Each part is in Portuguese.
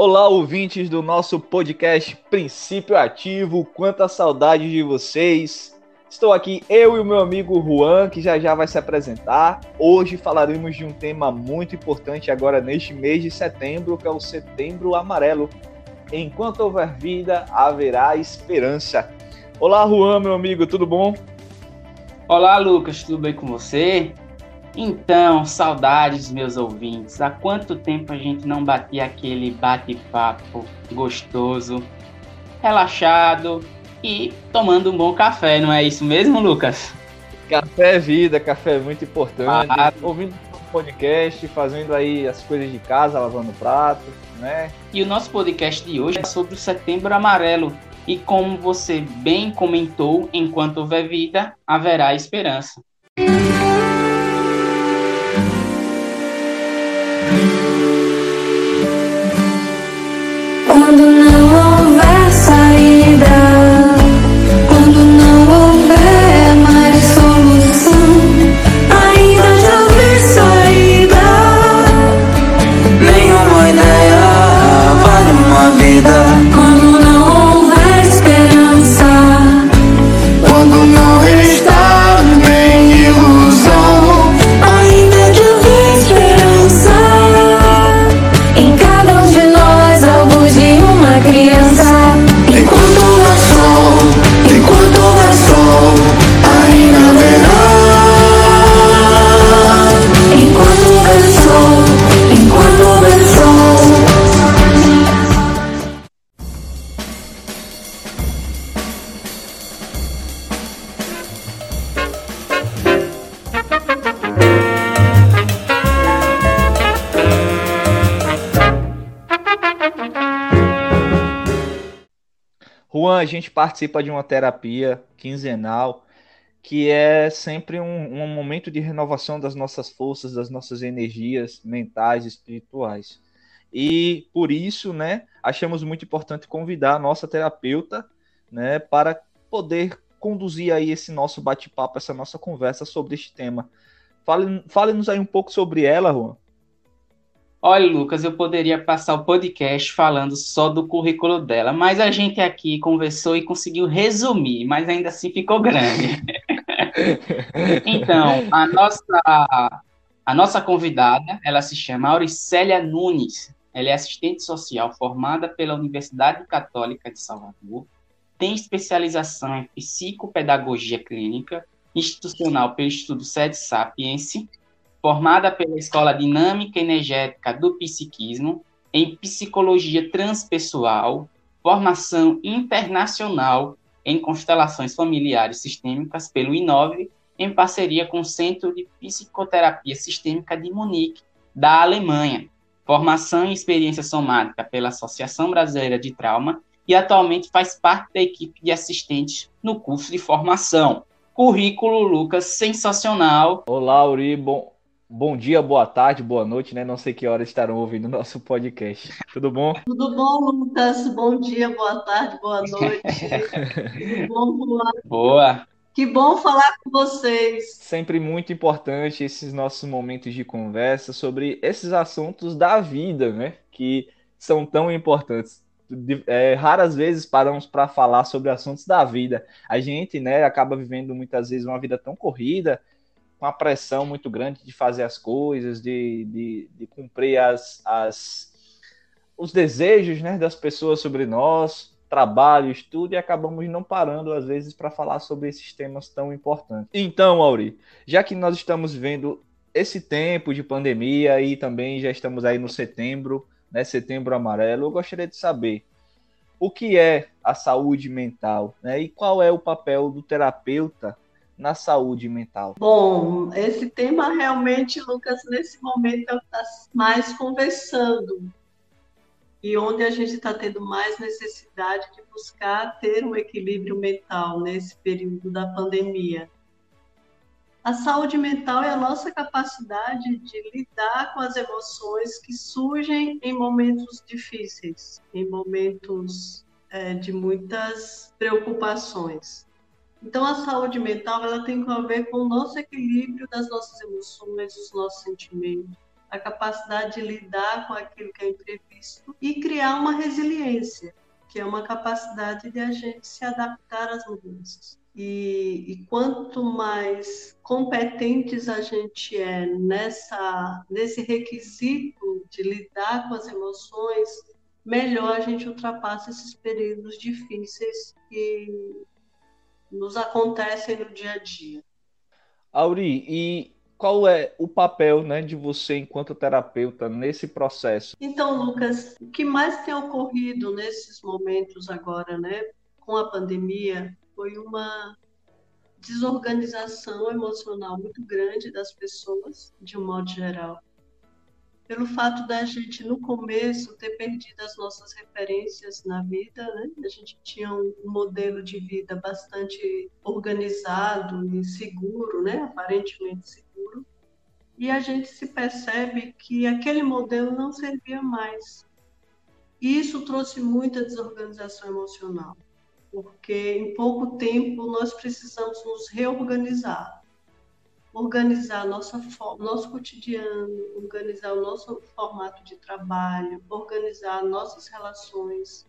Olá, ouvintes do nosso podcast Princípio Ativo. Quanta saudade de vocês! Estou aqui, eu e o meu amigo Juan, que já já vai se apresentar. Hoje falaremos de um tema muito importante agora neste mês de setembro, que é o Setembro Amarelo. Enquanto houver vida, haverá esperança. Olá, Juan, meu amigo, tudo bom? Olá, Lucas, tudo bem com você? Então, saudades, meus ouvintes. Há quanto tempo a gente não batia aquele bate-papo gostoso, relaxado e tomando um bom café, não é isso mesmo, Lucas? Café é vida, café é muito importante. Ah, Ouvindo podcast, fazendo aí as coisas de casa, lavando prato, né? E o nosso podcast de hoje é sobre o Setembro Amarelo. E como você bem comentou, enquanto houver vida, haverá esperança. Gente participa de uma terapia quinzenal que é sempre um, um, momento de renovação das nossas forças, das nossas energias mentais e espirituais. E por isso, né, achamos muito importante convidar a nossa terapeuta, né, para poder conduzir aí esse nosso bate-papo, essa nossa conversa sobre este tema. Fale-nos fale aí um pouco sobre ela, Juan. Olha, Lucas, eu poderia passar o podcast falando só do currículo dela, mas a gente aqui conversou e conseguiu resumir, mas ainda assim ficou grande. então, a nossa, a nossa convidada, ela se chama Auricélia Nunes. Ela é assistente social formada pela Universidade Católica de Salvador, tem especialização em psicopedagogia clínica, institucional pelo Estudo Sede Sapiense formada pela Escola Dinâmica Energética do Psiquismo, em Psicologia Transpessoal, formação internacional em constelações familiares sistêmicas pelo INOVE, em parceria com o Centro de Psicoterapia Sistêmica de Munique, da Alemanha, formação em experiência somática pela Associação Brasileira de Trauma e atualmente faz parte da equipe de assistentes no curso de formação. Currículo Lucas sensacional. Olá, Uri, bom, Bom dia, boa tarde, boa noite, né? Não sei que horas estarão ouvindo o nosso podcast. Tudo bom? Tudo bom, Lucas? Bom dia, boa tarde, boa noite. Tudo bom, Juan? Boa. Que bom falar com vocês. Sempre muito importante esses nossos momentos de conversa sobre esses assuntos da vida, né? Que são tão importantes. É, raras vezes paramos para falar sobre assuntos da vida. A gente, né, acaba vivendo muitas vezes uma vida tão corrida com a pressão muito grande de fazer as coisas, de, de, de cumprir as, as, os desejos né, das pessoas sobre nós, trabalho, estudo, e acabamos não parando, às vezes, para falar sobre esses temas tão importantes. Então, Auri, já que nós estamos vendo esse tempo de pandemia e também já estamos aí no setembro, né, setembro amarelo, eu gostaria de saber o que é a saúde mental né, e qual é o papel do terapeuta na saúde mental? Bom, esse tema realmente, Lucas, nesse momento está mais conversando e onde a gente está tendo mais necessidade de buscar ter um equilíbrio mental nesse período da pandemia. A saúde mental é a nossa capacidade de lidar com as emoções que surgem em momentos difíceis, em momentos é, de muitas preocupações. Então, a saúde mental ela tem a ver com o nosso equilíbrio das nossas emoções, dos nossos sentimentos, a capacidade de lidar com aquilo que é imprevisto e criar uma resiliência, que é uma capacidade de a gente se adaptar às mudanças. E, e, quanto mais competentes a gente é nessa, nesse requisito de lidar com as emoções, melhor a gente ultrapassa esses períodos difíceis que nos acontecem no dia a dia. Auri, e qual é o papel né, de você enquanto terapeuta nesse processo? Então, Lucas, o que mais tem ocorrido nesses momentos agora, né, com a pandemia, foi uma desorganização emocional muito grande das pessoas, de um modo geral. Pelo fato da gente, no começo, ter perdido as nossas referências na vida, né? A gente tinha um modelo de vida bastante organizado e seguro, né? Aparentemente seguro. E a gente se percebe que aquele modelo não servia mais. E isso trouxe muita desorganização emocional porque em pouco tempo nós precisamos nos reorganizar, organizar nossa nosso cotidiano, organizar o nosso formato de trabalho, organizar nossas relações.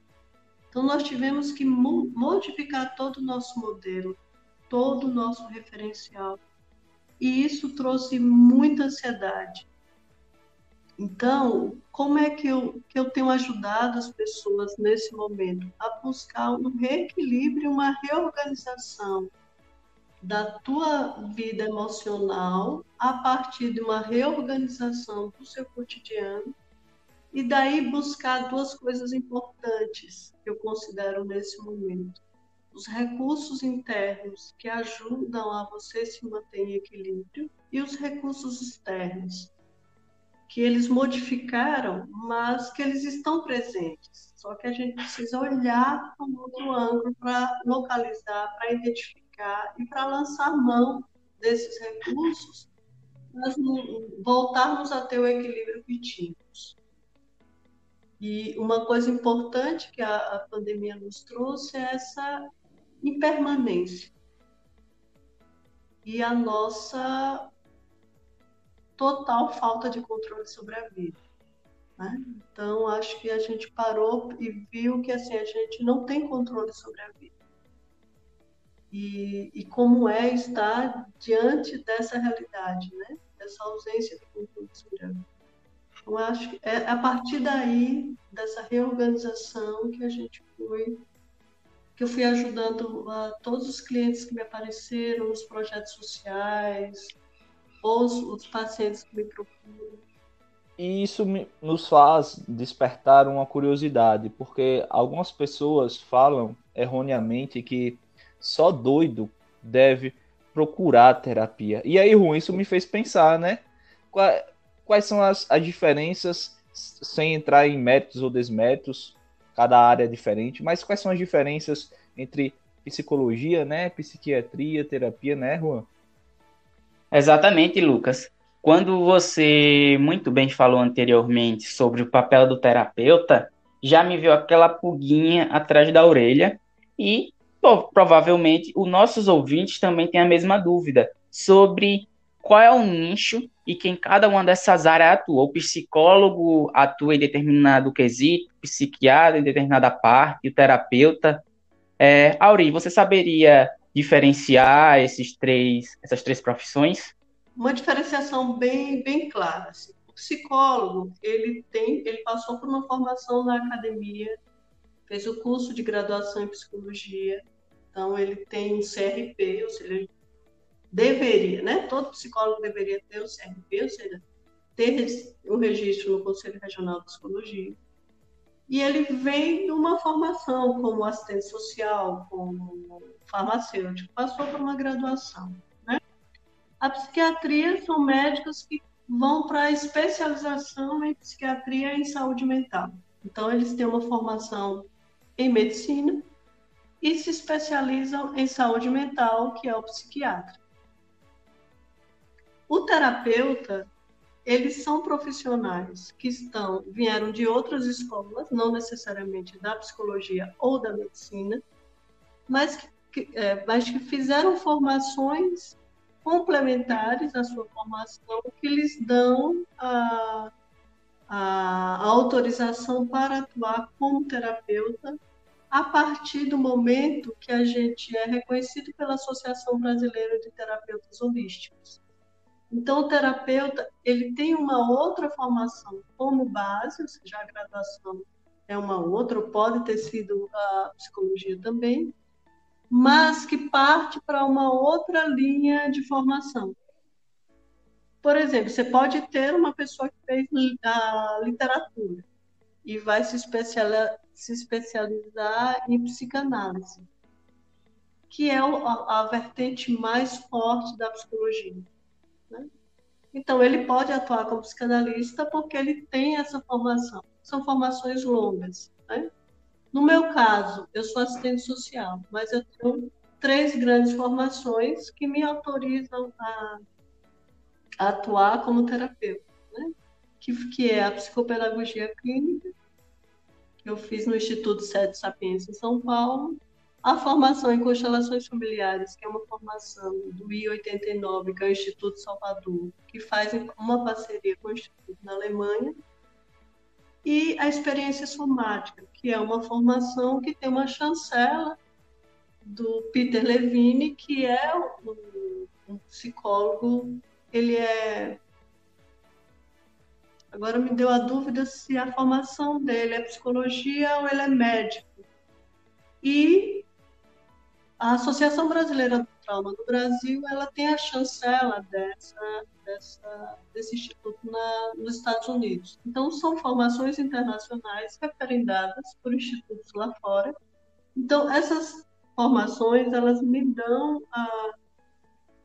Então nós tivemos que modificar todo o nosso modelo, todo o nosso referencial. E isso trouxe muita ansiedade, então, como é que eu, que eu tenho ajudado as pessoas nesse momento? A buscar um reequilíbrio, uma reorganização da tua vida emocional a partir de uma reorganização do seu cotidiano e daí buscar duas coisas importantes que eu considero nesse momento. Os recursos internos que ajudam a você se manter em equilíbrio e os recursos externos que eles modificaram, mas que eles estão presentes. Só que a gente precisa olhar com outro ângulo para localizar, para identificar e para lançar mão desses recursos, nós voltarmos a ter o equilíbrio que tínhamos. E uma coisa importante que a, a pandemia nos trouxe é essa impermanência. E a nossa total falta de controle sobre a vida. Né? Então, acho que a gente parou e viu que assim, a gente não tem controle sobre a vida. E, e como é estar diante dessa realidade, né? dessa ausência de controle sobre a vida. Então, acho que é a partir daí, dessa reorganização, que a gente foi que eu fui ajudando a todos os clientes que me apareceram nos projetos sociais, os, os pacientes que me procuram. E isso nos faz despertar uma curiosidade, porque algumas pessoas falam erroneamente que só doido deve procurar terapia. E aí, Ruim, isso me fez pensar, né? Quais são as, as diferenças, sem entrar em méritos ou desméritos, cada área é diferente, mas quais são as diferenças entre psicologia, né, psiquiatria, terapia, né, Juan? Exatamente, Lucas. Quando você muito bem falou anteriormente sobre o papel do terapeuta, já me viu aquela pulguinha atrás da orelha e provavelmente os nossos ouvintes também têm a mesma dúvida sobre qual é o nicho e quem cada uma dessas áreas atua. O psicólogo atua em determinado quesito, o psiquiatra em determinada parte, o terapeuta. É, Auri, você saberia diferenciar esses três, essas três profissões? Uma diferenciação bem, bem clara. Assim. O psicólogo, ele tem, ele passou por uma formação na academia, fez o curso de graduação em psicologia, então ele tem um CRP, ou seja, deveria, né? Todo psicólogo deveria ter o CRP, ou seja, ter o registro no Conselho Regional de Psicologia. E ele vem de uma formação como assistente social, como farmacêutico, passou por uma graduação. Né? A psiquiatria são médicos que vão para a especialização em psiquiatria e em saúde mental. Então, eles têm uma formação em medicina e se especializam em saúde mental, que é o psiquiatra. O terapeuta, eles são profissionais que estão vieram de outras escolas, não necessariamente da psicologia ou da medicina, mas que que, é, mas que fizeram formações complementares à sua formação que lhes dão a, a autorização para atuar como terapeuta a partir do momento que a gente é reconhecido pela Associação Brasileira de Terapeutas Holísticos. Então, o terapeuta ele tem uma outra formação como base, ou seja, a graduação é uma outra, pode ter sido a psicologia também, mas que parte para uma outra linha de formação. Por exemplo, você pode ter uma pessoa que fez a literatura e vai se, se especializar em psicanálise, que é a, a vertente mais forte da psicologia. Né? Então, ele pode atuar como psicanalista porque ele tem essa formação. São formações longas. Né? No meu caso, eu sou assistente social, mas eu tenho três grandes formações que me autorizam a, a atuar como terapeuta, né? que, que é a psicopedagogia clínica, eu fiz no Instituto Sede Sapiência em São Paulo, a formação em constelações familiares, que é uma formação do I-89, que é o Instituto Salvador, que faz uma parceria com o Instituto na Alemanha, e a experiência somática, que é uma formação que tem uma chancela do Peter Levine, que é um, um psicólogo, ele é Agora me deu a dúvida se a formação dele é psicologia ou ele é médico. E a Associação Brasileira do Trauma do Brasil, ela tem a chancela dessa, dessa, desse instituto na, nos Estados Unidos. Então, são formações internacionais referendadas por institutos lá fora. Então, essas formações, elas me dão a,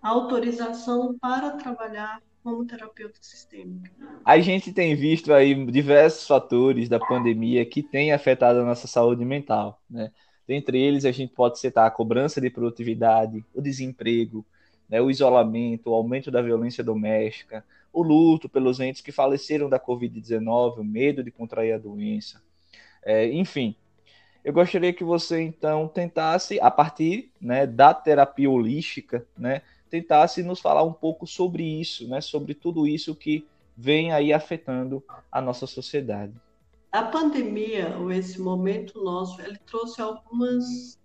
a autorização para trabalhar como terapeuta sistêmica. A gente tem visto aí diversos fatores da pandemia que têm afetado a nossa saúde mental, né? Dentre eles, a gente pode citar a cobrança de produtividade, o desemprego, né, o isolamento, o aumento da violência doméstica, o luto pelos entes que faleceram da Covid-19, o medo de contrair a doença. É, enfim, eu gostaria que você, então, tentasse, a partir né, da terapia holística, né, tentasse nos falar um pouco sobre isso, né, sobre tudo isso que vem aí afetando a nossa sociedade. A pandemia, ou esse momento nosso, ele trouxe algumas,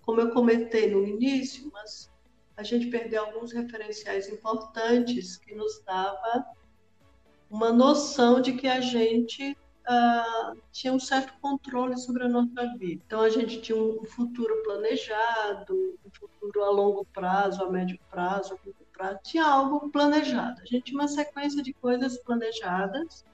como eu comentei no início, mas a gente perdeu alguns referenciais importantes que nos dava uma noção de que a gente uh, tinha um certo controle sobre a nossa vida. Então a gente tinha um futuro planejado, um futuro a longo prazo, a médio prazo, a curto prazo, tinha algo planejado. A gente tinha uma sequência de coisas planejadas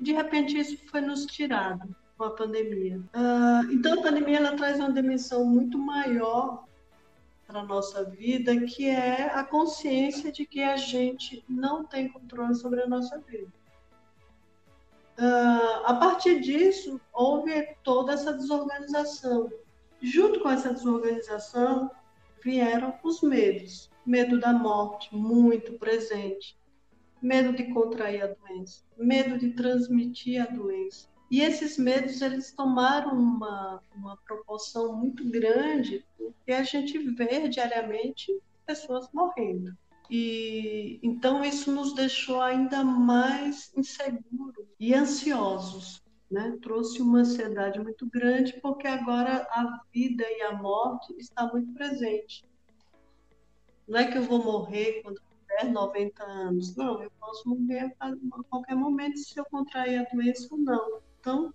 de repente isso foi nos tirado com a pandemia. Uh, então a pandemia ela traz uma dimensão muito maior para a nossa vida, que é a consciência de que a gente não tem controle sobre a nossa vida. Uh, a partir disso, houve toda essa desorganização. Junto com essa desorganização, vieram os medos. Medo da morte, muito presente medo de contrair a doença, medo de transmitir a doença. E esses medos, eles tomaram uma, uma proporção muito grande, porque a gente vê diariamente pessoas morrendo. E então isso nos deixou ainda mais inseguros e ansiosos, né? Trouxe uma ansiedade muito grande porque agora a vida e a morte está muito presente. Não é que eu vou morrer quando 90 anos. Não, eu posso morrer a qualquer momento se eu contrair a doença ou não. Então,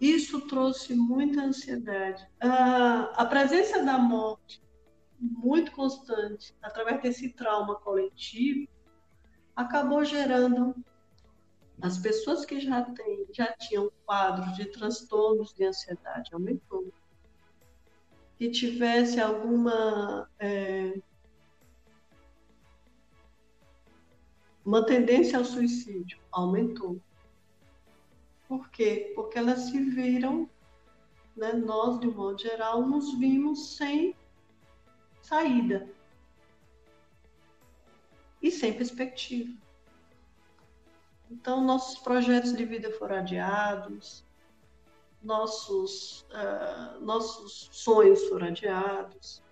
isso trouxe muita ansiedade. A, a presença da morte muito constante, através desse trauma coletivo, acabou gerando as pessoas que já têm, já tinham quadros de transtornos de ansiedade, aumentou. Que tivesse alguma é, uma tendência ao suicídio aumentou. Por quê? Porque elas se viram, né, nós, de um modo geral, nos vimos sem saída e sem perspectiva. Então, nossos projetos de vida foram adiados, nossos, uh, nossos sonhos foram adiados.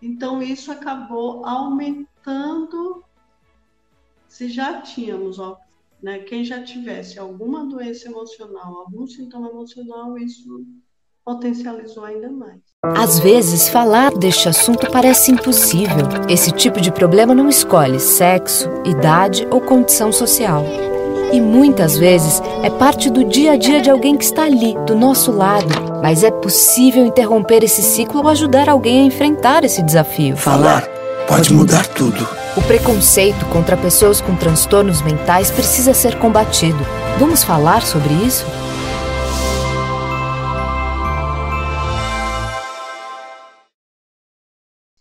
Então, isso acabou aumentando. Se já tínhamos, né, quem já tivesse alguma doença emocional, algum sintoma emocional, isso potencializou ainda mais. Às vezes, falar deste assunto parece impossível. Esse tipo de problema não escolhe sexo, idade ou condição social. E muitas vezes é parte do dia a dia de alguém que está ali, do nosso lado. Mas é possível interromper esse ciclo ou ajudar alguém a enfrentar esse desafio. Falar pode mudar tudo. O preconceito contra pessoas com transtornos mentais precisa ser combatido. Vamos falar sobre isso?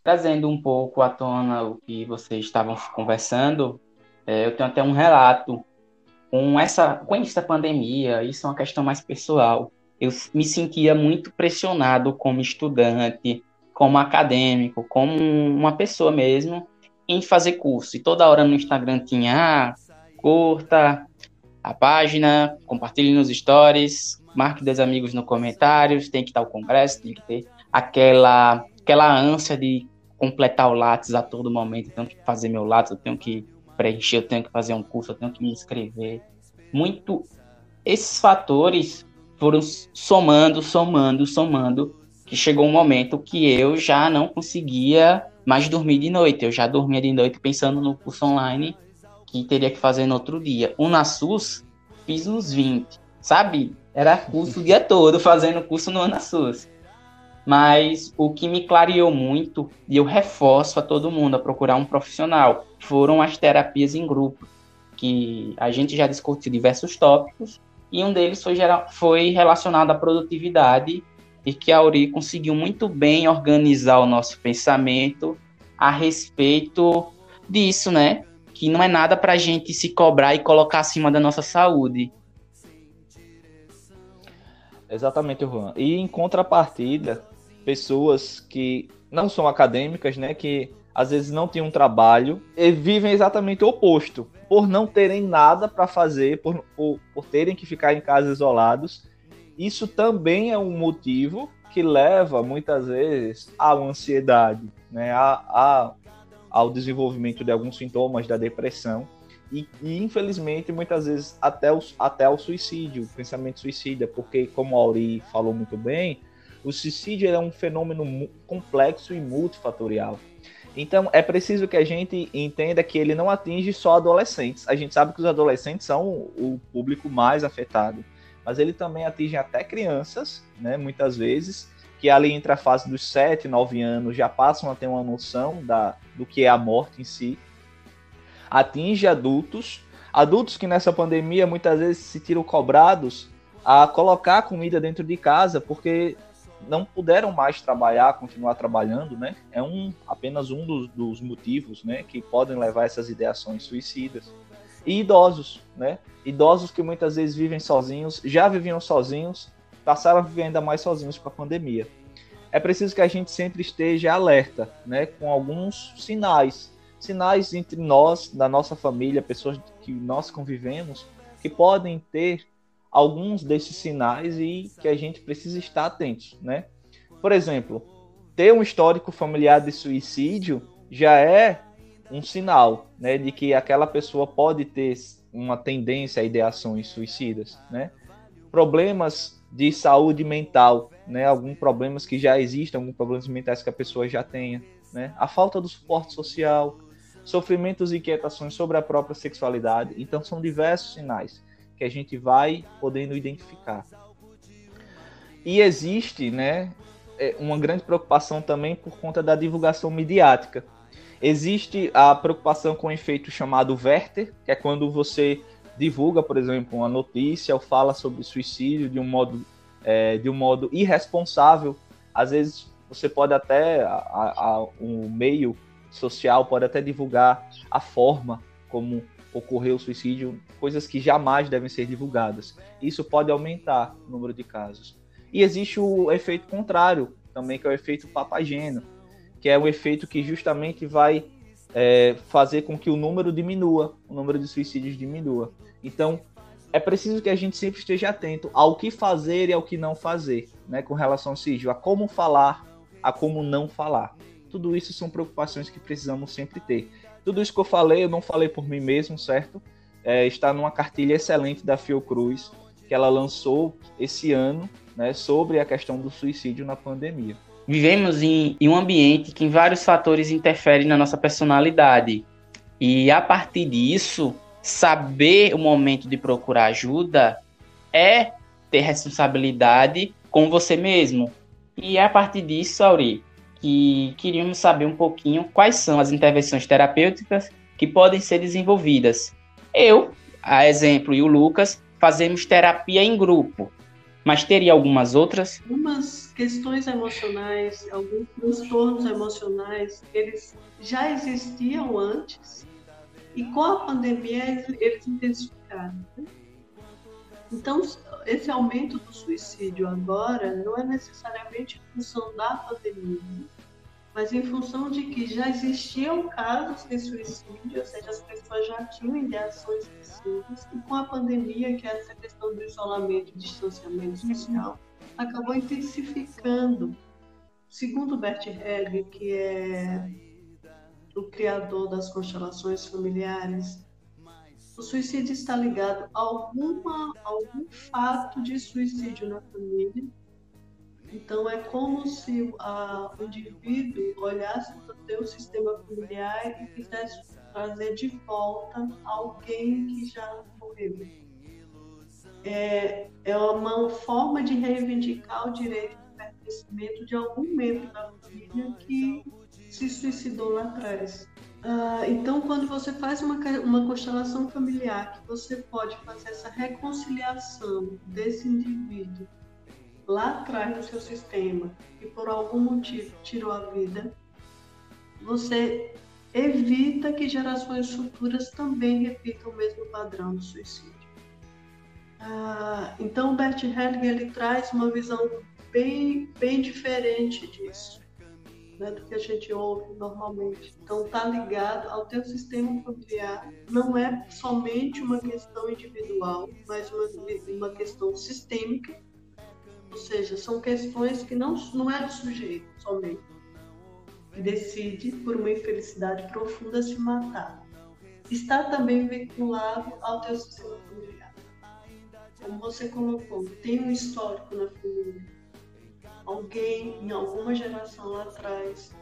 Trazendo um pouco à tona o que vocês estavam conversando, é, eu tenho até um relato com essa, com essa pandemia, isso é uma questão mais pessoal. Eu me sentia muito pressionado como estudante, como acadêmico, como uma pessoa mesmo, em fazer curso. E toda hora no Instagram tinha, ah, curta a página, compartilhe nos stories, marque dois amigos no comentários, tem que estar o congresso, tem que ter aquela, aquela ânsia de completar o Lattes a todo momento, eu tenho que fazer meu Lattes, eu tenho que preencher, eu tenho que fazer um curso, eu tenho que me inscrever. Muito. Esses fatores foram somando, somando, somando, que chegou um momento que eu já não conseguia mais dormir de noite. Eu já dormia de noite pensando no curso online que teria que fazer no outro dia. O Nasus fiz uns 20, sabe? Era curso o dia todo fazendo curso no Nasus. Mas o que me clareou muito, e eu reforço a todo mundo a procurar um profissional, foram as terapias em grupo, que a gente já discutiu diversos tópicos, e um deles foi, foi relacionado à produtividade, e que a Auri conseguiu muito bem organizar o nosso pensamento a respeito disso, né? Que não é nada para a gente se cobrar e colocar acima da nossa saúde. Exatamente, Juan. E em contrapartida, pessoas que não são acadêmicas, né, que às vezes não têm um trabalho e vivem exatamente o oposto, por não terem nada para fazer, por, por, por terem que ficar em casa isolados. Isso também é um motivo que leva muitas vezes à ansiedade, né, a, a, ao desenvolvimento de alguns sintomas da depressão e, e, infelizmente muitas vezes até o, até o suicídio, pensamento suicida, porque como a Auri falou muito bem, o suicídio é um fenômeno complexo e multifatorial. Então, é preciso que a gente entenda que ele não atinge só adolescentes. A gente sabe que os adolescentes são o público mais afetado, mas ele também atinge até crianças, né, muitas vezes, que ali entre a fase dos 7, 9 anos já passam a ter uma noção da, do que é a morte em si. Atinge adultos, adultos que nessa pandemia muitas vezes se tiram cobrados a colocar comida dentro de casa, porque não puderam mais trabalhar, continuar trabalhando, né? É um, apenas um dos, dos motivos, né, que podem levar essas ideações suicidas. E idosos, né? Idosos que muitas vezes vivem sozinhos, já viviam sozinhos, passaram a viver ainda mais sozinhos com a pandemia. É preciso que a gente sempre esteja alerta, né, com alguns sinais, sinais entre nós, da nossa família, pessoas que nós convivemos, que podem ter alguns desses sinais e que a gente precisa estar atento, né? Por exemplo, ter um histórico familiar de suicídio já é um sinal, né, de que aquela pessoa pode ter uma tendência a ideações suicidas, né? Problemas de saúde mental, né? Alguns problemas que já existem, alguns problemas mentais que a pessoa já tenha, né? A falta do suporte social, sofrimentos e inquietações sobre a própria sexualidade. Então são diversos sinais que a gente vai podendo identificar. E existe, né, é, uma grande preocupação também por conta da divulgação midiática. Existe a preocupação com o efeito chamado Werther, que é quando você divulga, por exemplo, uma notícia ou fala sobre suicídio de um modo, é, de um modo irresponsável. Às vezes você pode até, a, um meio social pode até divulgar a forma como ocorreu o suicídio, coisas que jamais devem ser divulgadas. Isso pode aumentar o número de casos. E existe o efeito contrário, também, que é o efeito papageno, que é o efeito que justamente vai é, fazer com que o número diminua, o número de suicídios diminua. Então, é preciso que a gente sempre esteja atento ao que fazer e ao que não fazer, né, com relação ao suicídio, a como falar, a como não falar. Tudo isso são preocupações que precisamos sempre ter. Tudo isso que eu falei, eu não falei por mim mesmo, certo? É, está numa cartilha excelente da Fiocruz, que ela lançou esse ano, né, sobre a questão do suicídio na pandemia. Vivemos em, em um ambiente que em vários fatores interferem na nossa personalidade. E a partir disso, saber o momento de procurar ajuda é ter responsabilidade com você mesmo. E é a partir disso, Auri, que queríamos saber um pouquinho quais são as intervenções terapêuticas que podem ser desenvolvidas. Eu, a exemplo, e o Lucas, fazemos terapia em grupo, mas teria algumas outras? Algumas questões emocionais, alguns transtornos emocionais, eles já existiam antes e com a pandemia eles intensificaram. Né? Então, esse aumento do suicídio agora não é necessariamente em função da pandemia, mas em função de que já existiam casos de suicídio, ou seja, as pessoas já tinham ideações suicidas, e com a pandemia, que é essa questão do isolamento e distanciamento social, acabou intensificando. Segundo Bert Helge, que é o criador das constelações familiares, o suicídio está ligado a alguma, algum fato de suicídio na família. Então, é como se a, o indivíduo olhasse para o seu sistema familiar e quisesse trazer de volta alguém que já morreu. É, é uma forma de reivindicar o direito de pertencimento de algum membro da família que se suicidou lá atrás. Ah, então, quando você faz uma, uma constelação familiar, que você pode fazer essa reconciliação desse indivíduo lá atrás no seu sistema e por algum motivo tirou a vida, você evita que gerações futuras também repitam o mesmo padrão do suicídio. Ah, então, Bert Hellinger ele traz uma visão bem, bem diferente disso né, do que a gente ouve normalmente. Então, está ligado ao teu sistema familiar. Não é somente uma questão individual, mas uma, uma questão sistêmica. Ou seja, são questões que não, não é do sujeito somente, que decide, por uma infelicidade profunda, se matar. Está também vinculado ao teu sistema familiar. Como você colocou, tem um histórico na família alguém em alguma geração lá atrás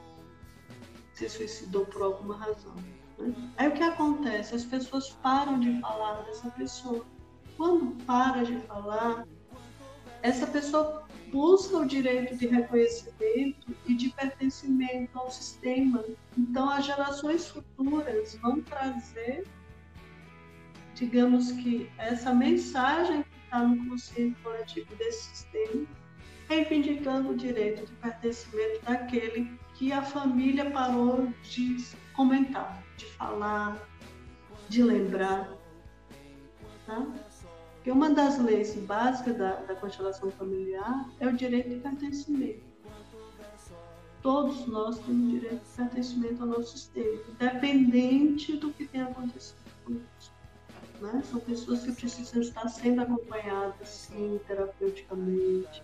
se suicidou por alguma razão. Né? Aí o que acontece? As pessoas param de falar dessa pessoa. Quando para de falar, essa pessoa busca o direito de reconhecimento e de pertencimento ao sistema. Então, as gerações futuras vão trazer, digamos que, essa mensagem que está no consciente coletivo desse sistema reivindicando o direito de pertencimento daquele que a família parou de comentar, de falar, de lembrar. Tá? Uma das leis básicas da, da constelação familiar é o direito de pertencimento. Todos nós temos direito de pertencimento ao nosso sistema, independente do que tenha acontecido conosco. Né? São pessoas que precisam estar sendo acompanhadas, sim, terapeuticamente,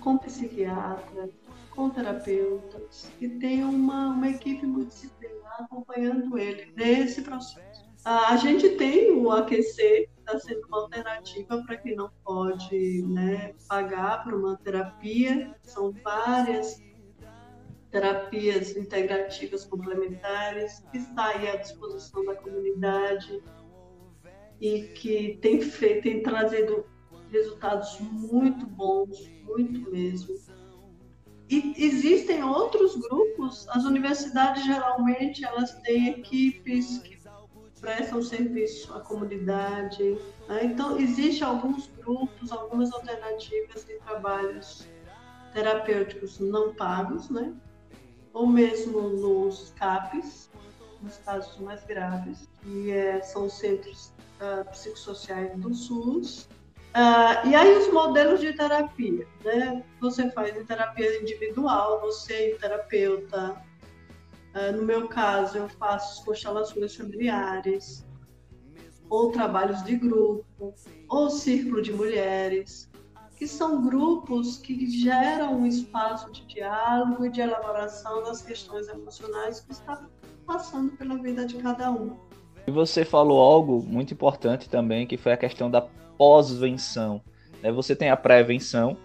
com psiquiatras, com terapeutas, e tem uma, uma equipe multidisciplinar acompanhando ele nesse processo. A gente tem o aquecer, que está sendo uma alternativa para quem não pode né, pagar por uma terapia. São várias terapias integrativas complementares que está aí à disposição da comunidade e que tem feito, tem trazido resultados muito bons, muito mesmo. E existem outros grupos, as universidades geralmente elas têm equipes que prestam serviço à comunidade. Né? Então, existem alguns grupos, algumas alternativas de trabalhos terapêuticos não pagos, né? ou mesmo nos CAPs, nos casos mais graves, que é, são centros uh, psicossociais do SUS, Uh, e aí os modelos de terapia, né? Você faz em terapia individual, você é terapeuta. Uh, no meu caso, eu faço constelações familiares, ou trabalhos de grupo, ou círculo de mulheres, que são grupos que geram um espaço de diálogo e de elaboração das questões emocionais que está passando pela vida de cada um. E você falou algo muito importante também, que foi a questão da pós-venção. Né? Você tem a prevenção,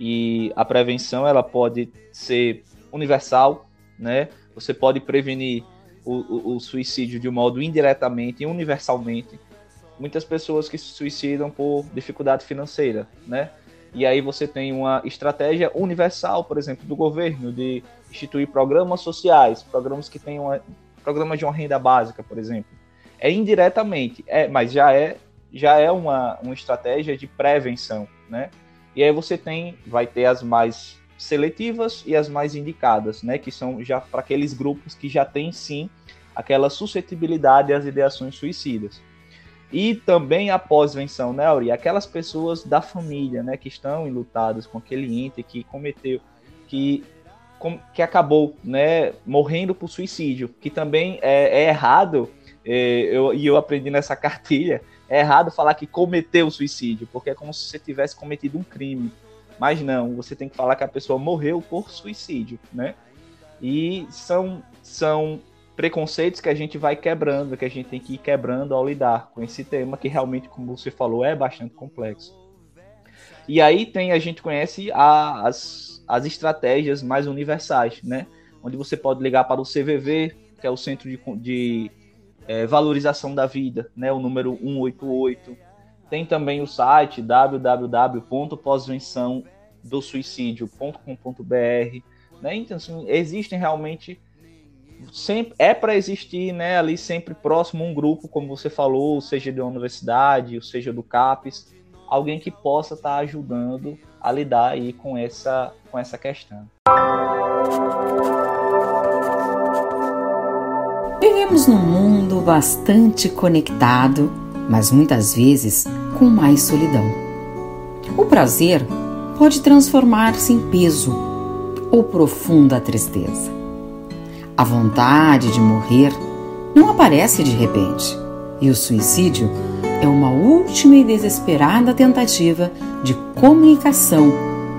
e a prevenção ela pode ser universal, né? Você pode prevenir o, o, o suicídio de um modo indiretamente e universalmente. Muitas pessoas que se suicidam por dificuldade financeira, né? E aí você tem uma estratégia universal, por exemplo, do governo de instituir programas sociais, programas que tenham programas de uma renda básica, por exemplo. É indiretamente, é, mas já é já é uma, uma estratégia de prevenção, né? E aí você tem, vai ter as mais seletivas e as mais indicadas, né? Que são já para aqueles grupos que já têm sim aquela suscetibilidade às ideações suicidas. E também a pós-venção, né, Auri? Aquelas pessoas da família, né, que estão enlutadas com aquele ente que cometeu, que, que acabou, né, morrendo por suicídio, que também é, é errado, é, eu, e eu aprendi nessa cartilha, é errado falar que cometeu suicídio, porque é como se você tivesse cometido um crime. Mas não, você tem que falar que a pessoa morreu por suicídio, né? E são, são preconceitos que a gente vai quebrando, que a gente tem que ir quebrando ao lidar com esse tema, que realmente, como você falou, é bastante complexo. E aí tem, a gente conhece a, as, as estratégias mais universais, né? Onde você pode ligar para o CVV, que é o Centro de, de é, Valorização da Vida, né? O número 188. Tem também o site www.pós-venção-do-suicídio.com.br, né? Então, assim, existem realmente sempre é para existir, né, ali sempre próximo um grupo, como você falou, seja de uma universidade, ou seja do CAPES, alguém que possa estar tá ajudando a lidar aí com essa com essa questão. Vivemos num mundo bastante conectado, mas muitas vezes com mais solidão. O prazer pode transformar-se em peso ou profunda tristeza. A vontade de morrer não aparece de repente, e o suicídio é uma última e desesperada tentativa de comunicação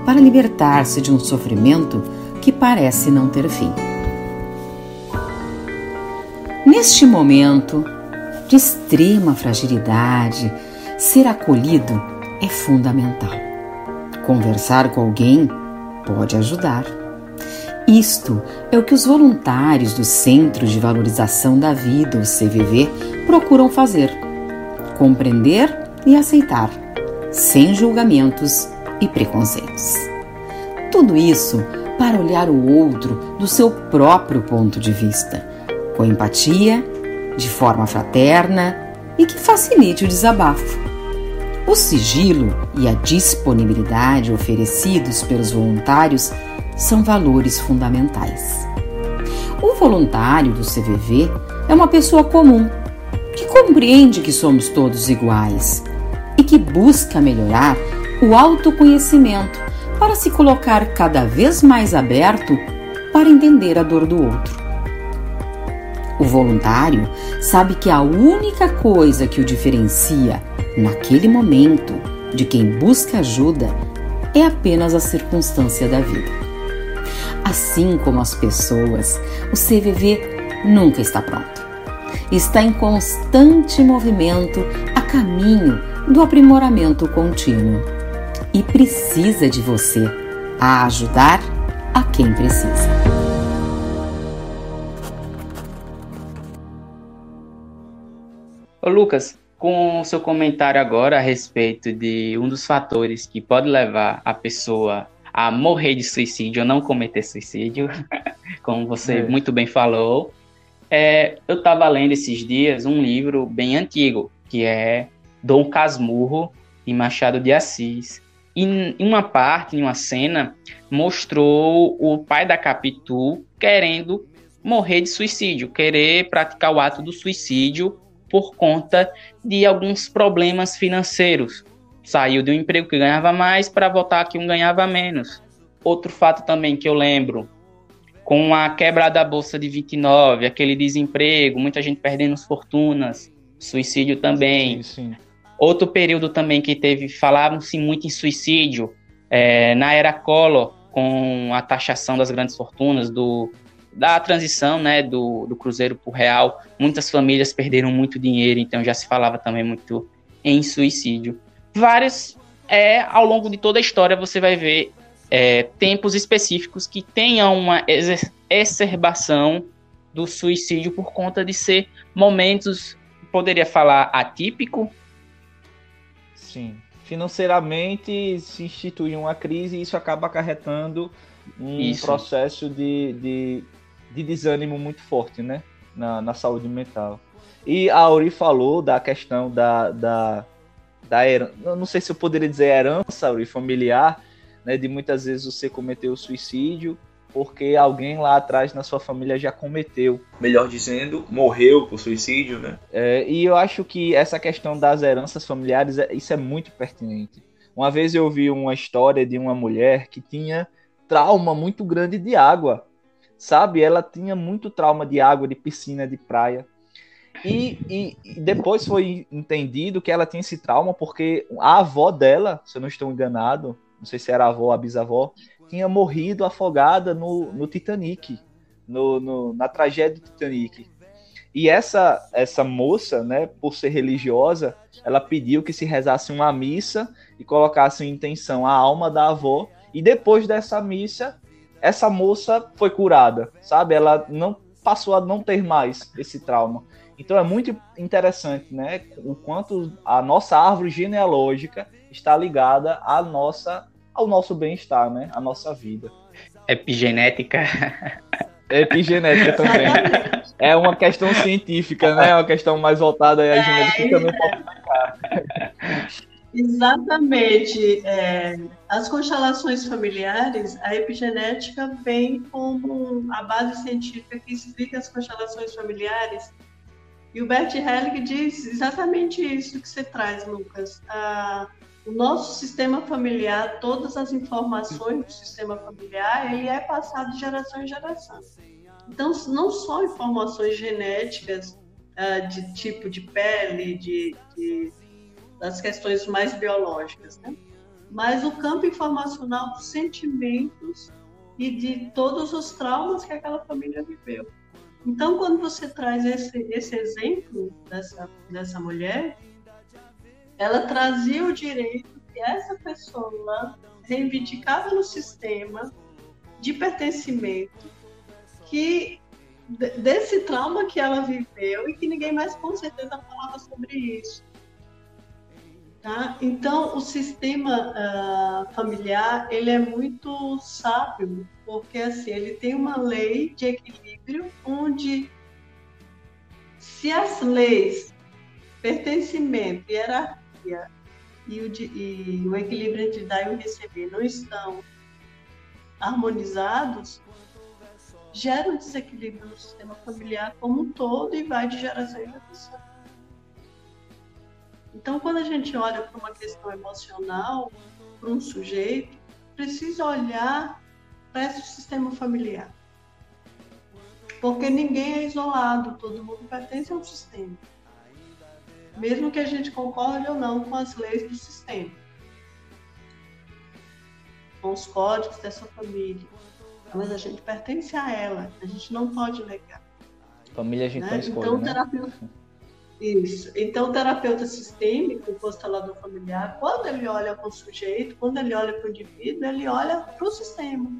para libertar-se de um sofrimento que parece não ter fim. Neste momento de extrema fragilidade, ser acolhido é fundamental. Conversar com alguém pode ajudar isto é o que os voluntários do Centro de Valorização da Vida, o CVV, procuram fazer: compreender e aceitar, sem julgamentos e preconceitos. Tudo isso para olhar o outro do seu próprio ponto de vista, com empatia, de forma fraterna e que facilite o desabafo. O sigilo e a disponibilidade oferecidos pelos voluntários são valores fundamentais. O voluntário do CVV é uma pessoa comum que compreende que somos todos iguais e que busca melhorar o autoconhecimento para se colocar cada vez mais aberto para entender a dor do outro. O voluntário sabe que a única coisa que o diferencia naquele momento de quem busca ajuda é apenas a circunstância da vida. Assim como as pessoas, o CVV nunca está pronto. Está em constante movimento a caminho do aprimoramento contínuo e precisa de você a ajudar a quem precisa. Ô Lucas, com o seu comentário agora a respeito de um dos fatores que pode levar a pessoa a morrer de suicídio ou não cometer suicídio, como você é. muito bem falou. É, eu estava lendo esses dias um livro bem antigo, que é Dom Casmurro e Machado de Assis. E em uma parte, em uma cena, mostrou o pai da Capitu querendo morrer de suicídio, querer praticar o ato do suicídio por conta de alguns problemas financeiros saiu de um emprego que ganhava mais para voltar aqui um ganhava menos. Outro fato também que eu lembro, com a quebra da bolsa de 29, aquele desemprego, muita gente perdendo fortunas, suicídio também. Sim, sim. Outro período também que teve, falavam-se muito em suicídio, É, na era Collor, com a taxação das grandes fortunas, do, da transição né, do, do Cruzeiro para o Real, muitas famílias perderam muito dinheiro, então já se falava também muito em suicídio. Vários, é, ao longo de toda a história, você vai ver é, tempos específicos que tenham uma exacerbação do suicídio por conta de ser momentos, poderia falar, atípico? Sim. Financeiramente se institui uma crise e isso acaba acarretando um isso. processo de, de, de, desânimo muito forte, né? Na, na saúde mental. E a Auri falou da questão da, da, da herança, não sei se eu poderia dizer herança, Auri, familiar, né? De muitas vezes você cometeu suicídio porque alguém lá atrás na sua família já cometeu. Melhor dizendo, morreu por suicídio, né? É, e eu acho que essa questão das heranças familiares, é, isso é muito pertinente. Uma vez eu vi uma história de uma mulher que tinha trauma muito grande de água, sabe? Ela tinha muito trauma de água, de piscina, de praia. E, e, e, depois foi entendido que ela tinha esse trauma porque a avó dela, se eu não estou enganado, não sei se era a avó ou a bisavó, tinha morrido afogada no, no Titanic, no, no, na tragédia do Titanic. E essa essa moça, né, por ser religiosa, ela pediu que se rezasse uma missa e colocasse em intenção a alma da avó. E depois dessa missa, essa moça foi curada, sabe? Ela não passou a não ter mais esse trauma. Então é muito interessante, né, o quanto a nossa árvore genealógica está ligada à nossa ao nosso bem-estar, né? A nossa vida. Epigenética. Epigenética também. é uma questão científica, né? É uma questão mais voltada à genética que também pode explicar. Exatamente. É, as constelações familiares, a epigenética vem como a base científica que explica as constelações familiares. E o Bert Helling diz exatamente isso que você traz, Lucas. O nosso sistema familiar, todas as informações do sistema familiar, ele é passado de geração em geração. Então, não só informações genéticas uh, de tipo de pele, de, de, das questões mais biológicas, né? mas o campo informacional dos sentimentos e de todos os traumas que aquela família viveu. Então, quando você traz esse, esse exemplo dessa, dessa mulher, ela trazia o direito que essa pessoa reivindicava no sistema de pertencimento que desse trauma que ela viveu e que ninguém mais com certeza falava sobre isso. Tá? Então, o sistema uh, familiar ele é muito sábio, porque assim, ele tem uma lei de equilíbrio onde se as leis pertencimento hierarquia e o, e o equilíbrio entre dar e o receber não estão harmonizados, gera um desequilíbrio no sistema familiar como um todo e vai de geração em geração. Então, quando a gente olha para uma questão emocional, para um sujeito, precisa olhar para esse sistema familiar. Porque ninguém é isolado, todo mundo pertence a um sistema mesmo que a gente concorde ou não com as leis do sistema, com os códigos dessa família. Mas a gente pertence a ela, a gente não pode negar. Família a gente né? não escolhe, então, né? terapeuta... Isso. Então, o terapeuta sistêmico, o constelador familiar, quando ele olha para o sujeito, quando ele olha para o indivíduo, ele olha para o sistema.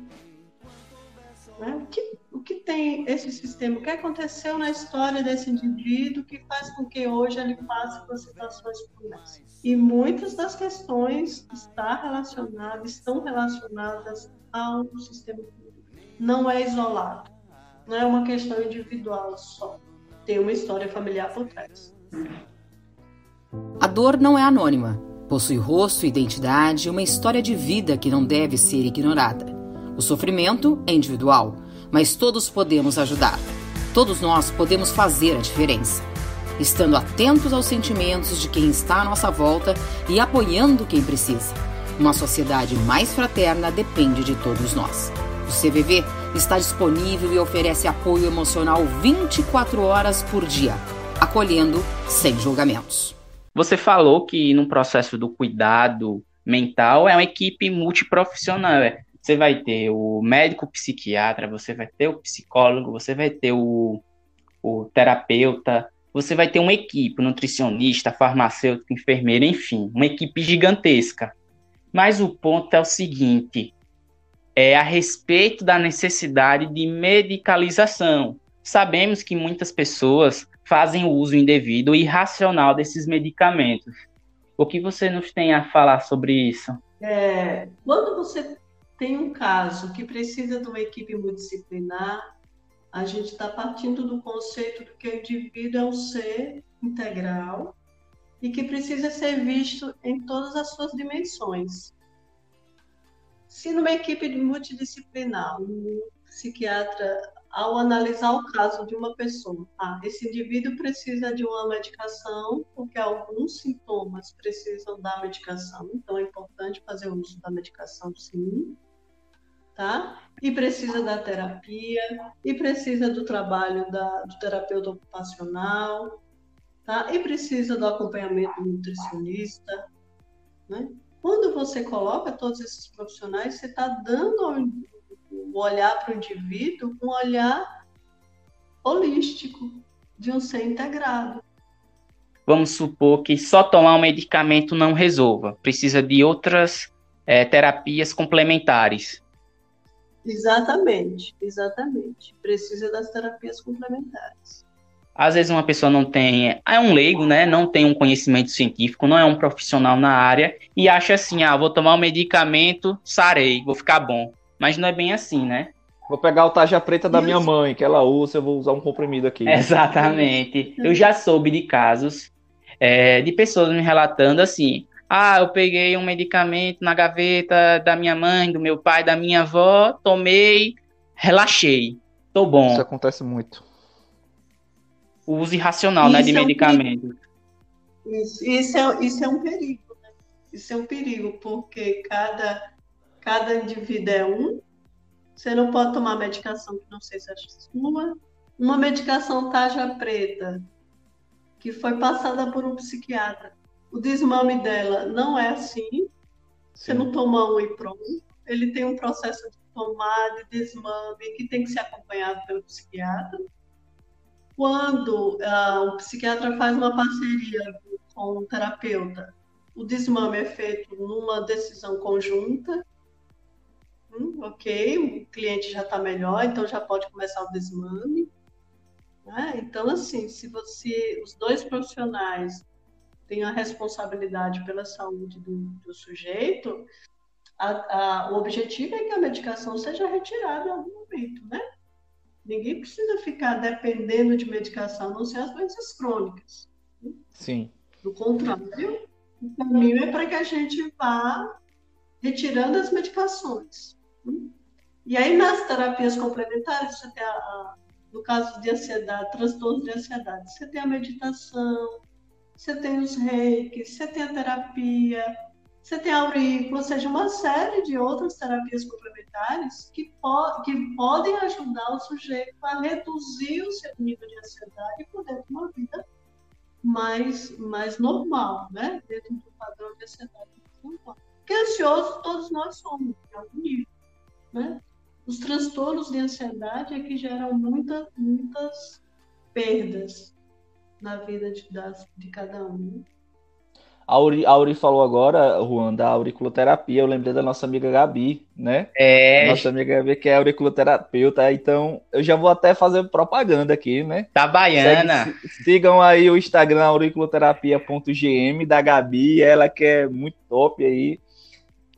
Né? O, que, o que tem esse sistema? O que aconteceu na história desse indivíduo que faz com que hoje ele passe por situações como essa? E muitas das questões está relacionadas, estão relacionadas ao sistema Não é isolado, não é uma questão individual só. Tem uma história familiar por trás. A dor não é anônima. Possui rosto, identidade e uma história de vida que não deve ser ignorada. O sofrimento é individual, mas todos podemos ajudar. Todos nós podemos fazer a diferença. Estando atentos aos sentimentos de quem está à nossa volta e apoiando quem precisa. Uma sociedade mais fraterna depende de todos nós. O CVV está disponível e oferece apoio emocional 24 horas por dia, acolhendo sem julgamentos. Você falou que no processo do cuidado mental é uma equipe multiprofissional. É. Você vai ter o médico psiquiatra, você vai ter o psicólogo, você vai ter o, o terapeuta, você vai ter uma equipe, nutricionista, farmacêutico, enfermeiro, enfim, uma equipe gigantesca. Mas o ponto é o seguinte: é a respeito da necessidade de medicalização. Sabemos que muitas pessoas fazem o uso indevido e irracional desses medicamentos. O que você nos tem a falar sobre isso? É, quando você tem um caso que precisa de uma equipe multidisciplinar, a gente está partindo do conceito de que o indivíduo é um ser integral e que precisa ser visto em todas as suas dimensões. Se numa equipe multidisciplinar, um psiquiatra, ao analisar o caso de uma pessoa, ah, esse indivíduo precisa de uma medicação, porque alguns sintomas precisam da medicação, então é importante fazer o uso da medicação, sim, tá? E precisa da terapia, e precisa do trabalho da, do terapeuta ocupacional, tá? E precisa do acompanhamento do nutricionista, né? Quando você coloca todos esses profissionais, você está dando o olhar para o indivíduo um olhar holístico, de um ser integrado. Vamos supor que só tomar um medicamento não resolva, precisa de outras é, terapias complementares. Exatamente, exatamente. Precisa das terapias complementares. Às vezes uma pessoa não tem, é um leigo, né? Não tem um conhecimento científico, não é um profissional na área e acha assim, ah, vou tomar um medicamento, sarei, vou ficar bom. Mas não é bem assim, né? Vou pegar o taja preta da minha mãe, que ela usa, eu vou usar um comprimido aqui. Né? Exatamente. Eu já soube de casos é, de pessoas me relatando assim: ah, eu peguei um medicamento na gaveta da minha mãe, do meu pai, da minha avó, tomei, relaxei, tô bom. Isso acontece muito o uso irracional né, de é medicamentos. Um isso, isso, é, isso é um perigo, né? Isso é um perigo, porque cada, cada indivíduo é um. Você não pode tomar medicação que não seja sua. Uma medicação taja preta, que foi passada por um psiquiatra. O desmame dela não é assim. Sim. Você não toma um e pronto. Ele tem um processo de tomada de desmame que tem que ser acompanhado pelo psiquiatra quando uh, o psiquiatra faz uma parceria com o terapeuta, o desmame é feito numa decisão conjunta. Hum, ok, o cliente já está melhor, então já pode começar o desmame. Né? Então, assim, se você, os dois profissionais têm a responsabilidade pela saúde do, do sujeito, a, a, o objetivo é que a medicação seja retirada em algum momento, né? Ninguém precisa ficar dependendo de medicação, a não ser as doenças crônicas. Sim. Do contrário, o caminho é para que a gente vá retirando as medicações. E aí, nas terapias complementares, você tem, a, no caso de ansiedade, transtorno de ansiedade, você tem a meditação, você tem os reikis, você tem a terapia, você tem a aurícula, ou seja, uma série de outras terapias complementares que, po que podem ajudar o sujeito a reduzir o seu nível de ansiedade e poder ter uma vida mais, mais normal, né? Dentro do padrão de ansiedade normal. Porque ansioso todos nós somos, em algum nível, né? Os transtornos de ansiedade é que geram muita, muitas perdas na vida de, de cada um. A Auri, a Auri falou agora, Juan, da auriculoterapia. Eu lembrei da nossa amiga Gabi, né? É. Nossa amiga Gabi, que é auriculoterapeuta. Então, eu já vou até fazer propaganda aqui, né? Tá baiana. Segue, sigam aí o Instagram auriculoterapia.gm da Gabi. Ela que é muito top aí.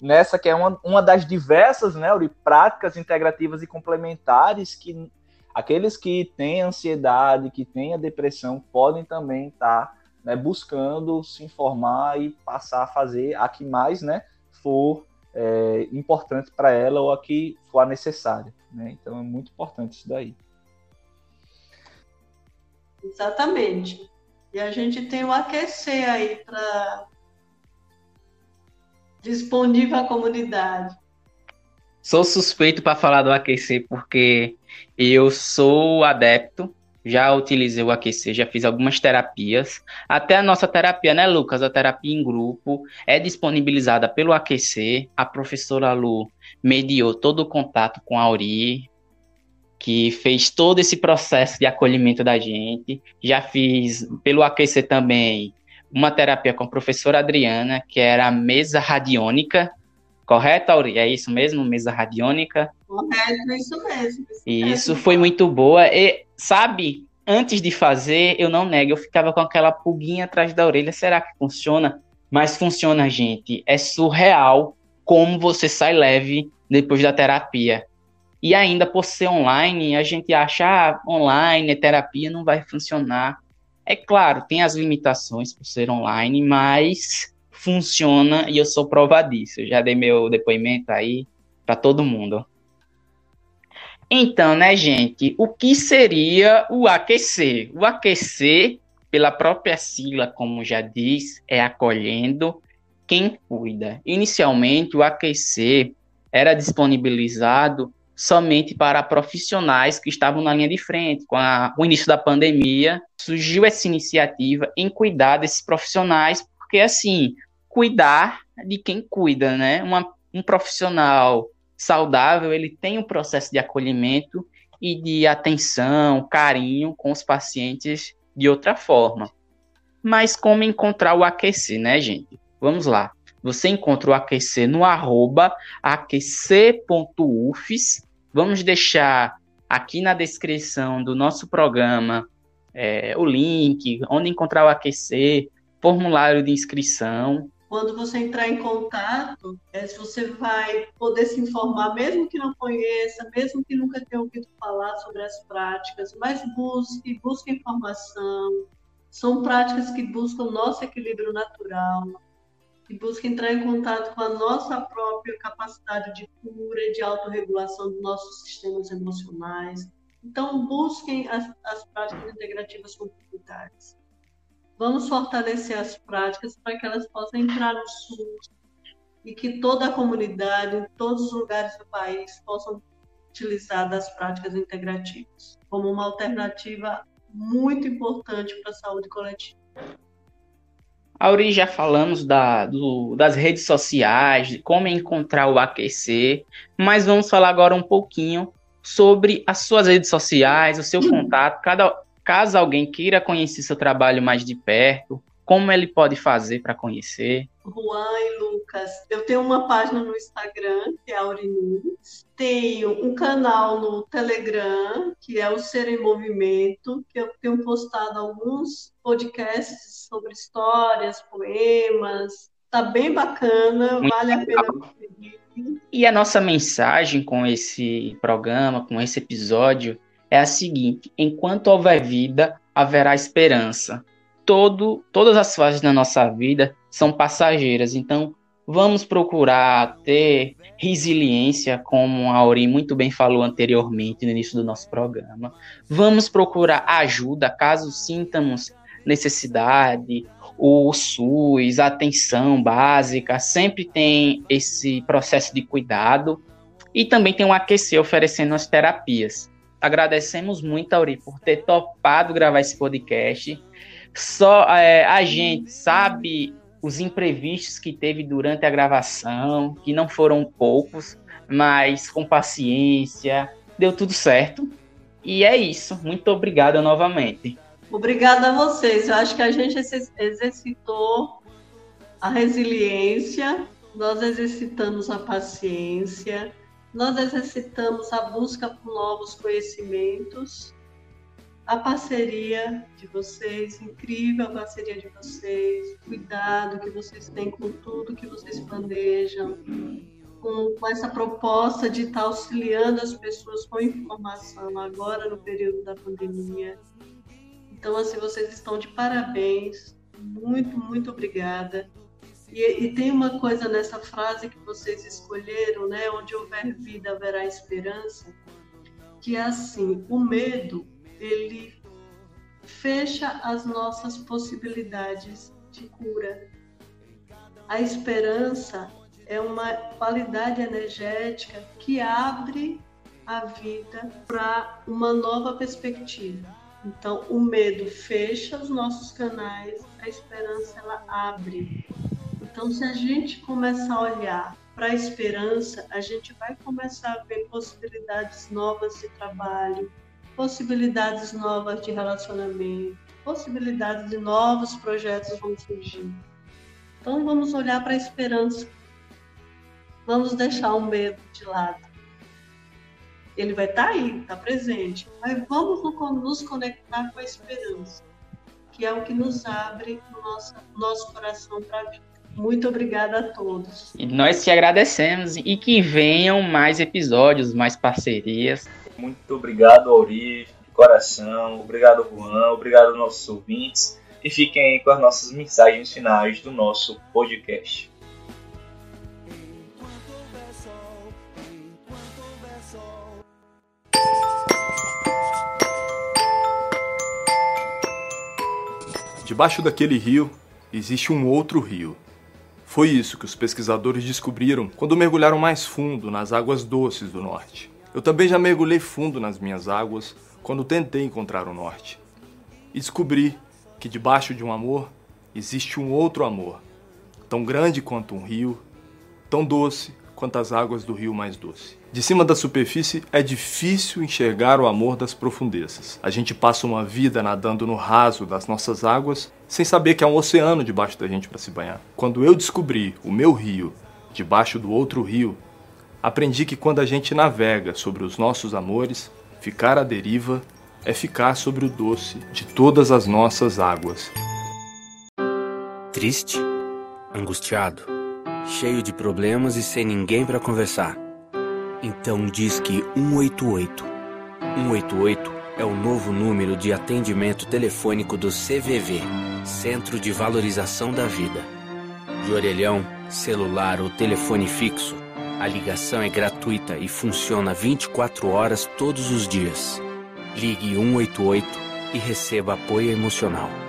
Nessa que é uma, uma das diversas, né, Auri, práticas integrativas e complementares que aqueles que têm ansiedade, que têm a depressão, podem também estar. Tá né, buscando se informar e passar a fazer a que mais né, for é, importante para ela ou a que for necessária. Né? Então é muito importante isso daí. Exatamente. E a gente tem o aquecer aí para disponível à comunidade. Sou suspeito para falar do aquecer porque eu sou adepto já utilizei o aquecer, já fiz algumas terapias. Até a nossa terapia, né, Lucas? A terapia em grupo é disponibilizada pelo aquecer. A professora Lu mediou todo o contato com a Auri, que fez todo esse processo de acolhimento da gente. Já fiz pelo aquecer também uma terapia com a professora Adriana, que era a mesa radiônica. Correto, Auri? É isso mesmo? Mesa radiônica? Correto, é isso mesmo. E isso foi muito boa. E, sabe, antes de fazer, eu não nego, eu ficava com aquela pulguinha atrás da orelha. Será que funciona? Mas funciona, gente. É surreal como você sai leve depois da terapia. E ainda por ser online, a gente acha ah, online, terapia não vai funcionar. É claro, tem as limitações por ser online, mas funciona e eu sou prova disso. Eu já dei meu depoimento aí para todo mundo. Então, né, gente, o que seria o aquecer? O aquecer, pela própria sigla, como já diz, é acolhendo quem cuida. Inicialmente, o aquecer era disponibilizado somente para profissionais que estavam na linha de frente. Com a, o início da pandemia, surgiu essa iniciativa em cuidar desses profissionais, porque, assim, cuidar de quem cuida, né? Uma, um profissional saudável, ele tem um processo de acolhimento e de atenção, carinho com os pacientes de outra forma. Mas como encontrar o aquecer, né, gente? Vamos lá. Você encontra o aquecer no arroba aquecer.ufs. Vamos deixar aqui na descrição do nosso programa é, o link, onde encontrar o aquecer, formulário de inscrição. Quando você entrar em contato, é, você vai poder se informar, mesmo que não conheça, mesmo que nunca tenha ouvido falar sobre as práticas, mas busque, busque informação. São práticas que buscam nosso equilíbrio natural, que buscam entrar em contato com a nossa própria capacidade de cura e de autorregulação dos nossos sistemas emocionais. Então, busquem as, as práticas integrativas comunitárias. Vamos fortalecer as práticas para que elas possam entrar no SUS e que toda a comunidade, em todos os lugares do país, possam utilizar das práticas integrativas como uma alternativa muito importante para a saúde coletiva. Auri, já falamos da, do, das redes sociais, de como encontrar o aquecer, mas vamos falar agora um pouquinho sobre as suas redes sociais, o seu contato, cada, Caso alguém queira conhecer seu trabalho mais de perto, como ele pode fazer para conhecer? Juan e Lucas, eu tenho uma página no Instagram, que é Aurinus. Tenho um canal no Telegram, que é o Ser em Movimento, que eu tenho postado alguns podcasts sobre histórias, poemas. Tá bem bacana, Muito vale a pena conferir. E a nossa mensagem com esse programa, com esse episódio, é a seguinte: enquanto houver vida, haverá esperança. Todo, todas as fases da nossa vida são passageiras, então vamos procurar ter resiliência, como a Auri muito bem falou anteriormente no início do nosso programa. Vamos procurar ajuda caso sintamos necessidade, o SUS, atenção básica, sempre tem esse processo de cuidado e também tem o Aquecer oferecendo as terapias. Agradecemos muito, Auri, por ter topado gravar esse podcast. Só é, a gente sabe os imprevistos que teve durante a gravação, que não foram poucos, mas com paciência, deu tudo certo. E é isso. Muito obrigado novamente. Obrigada a vocês. Eu acho que a gente exercitou a resiliência, nós exercitamos a paciência nós exercitamos a busca por novos conhecimentos, a parceria de vocês, incrível a parceria de vocês, cuidado que vocês têm com tudo que vocês planejam, com, com essa proposta de estar auxiliando as pessoas com informação agora no período da pandemia. Então, assim, vocês estão de parabéns. Muito, muito obrigada. E, e, tem uma coisa nessa frase que vocês escolheram, né? Onde houver vida, haverá esperança. Que é assim: o medo, ele fecha as nossas possibilidades de cura. A esperança é uma qualidade energética que abre a vida para uma nova perspectiva. Então, o medo fecha os nossos canais, a esperança ela abre. Então, se a gente começar a olhar para a esperança, a gente vai começar a ver possibilidades novas de trabalho, possibilidades novas de relacionamento, possibilidades de novos projetos vão surgir. Então, vamos olhar para a esperança. Vamos deixar o medo de lado ele vai estar tá aí, está presente. Mas vamos nos conectar com a esperança, que é o que nos abre o nosso, nosso coração para a vida. Muito obrigada a todos. E nós te agradecemos e que venham mais episódios, mais parcerias. Muito obrigado, Auri, de coração. Obrigado, Juan. Obrigado aos nossos ouvintes. E fiquem aí com as nossas mensagens finais do nosso podcast. Debaixo daquele rio existe um outro rio. Foi isso que os pesquisadores descobriram quando mergulharam mais fundo nas águas doces do norte. Eu também já mergulhei fundo nas minhas águas quando tentei encontrar o norte. E descobri que debaixo de um amor existe um outro amor, tão grande quanto um rio, tão doce quanto as águas do rio mais doce. De cima da superfície é difícil enxergar o amor das profundezas. A gente passa uma vida nadando no raso das nossas águas sem saber que há um oceano debaixo da gente para se banhar. Quando eu descobri o meu rio debaixo do outro rio, aprendi que quando a gente navega sobre os nossos amores, ficar à deriva é ficar sobre o doce de todas as nossas águas. Triste, angustiado cheio de problemas e sem ninguém para conversar. Então diz que 188. 188 é o novo número de atendimento telefônico do CVV, Centro de Valorização da Vida. De orelhão, celular ou telefone fixo, a ligação é gratuita e funciona 24 horas todos os dias. Ligue 188 e receba apoio emocional.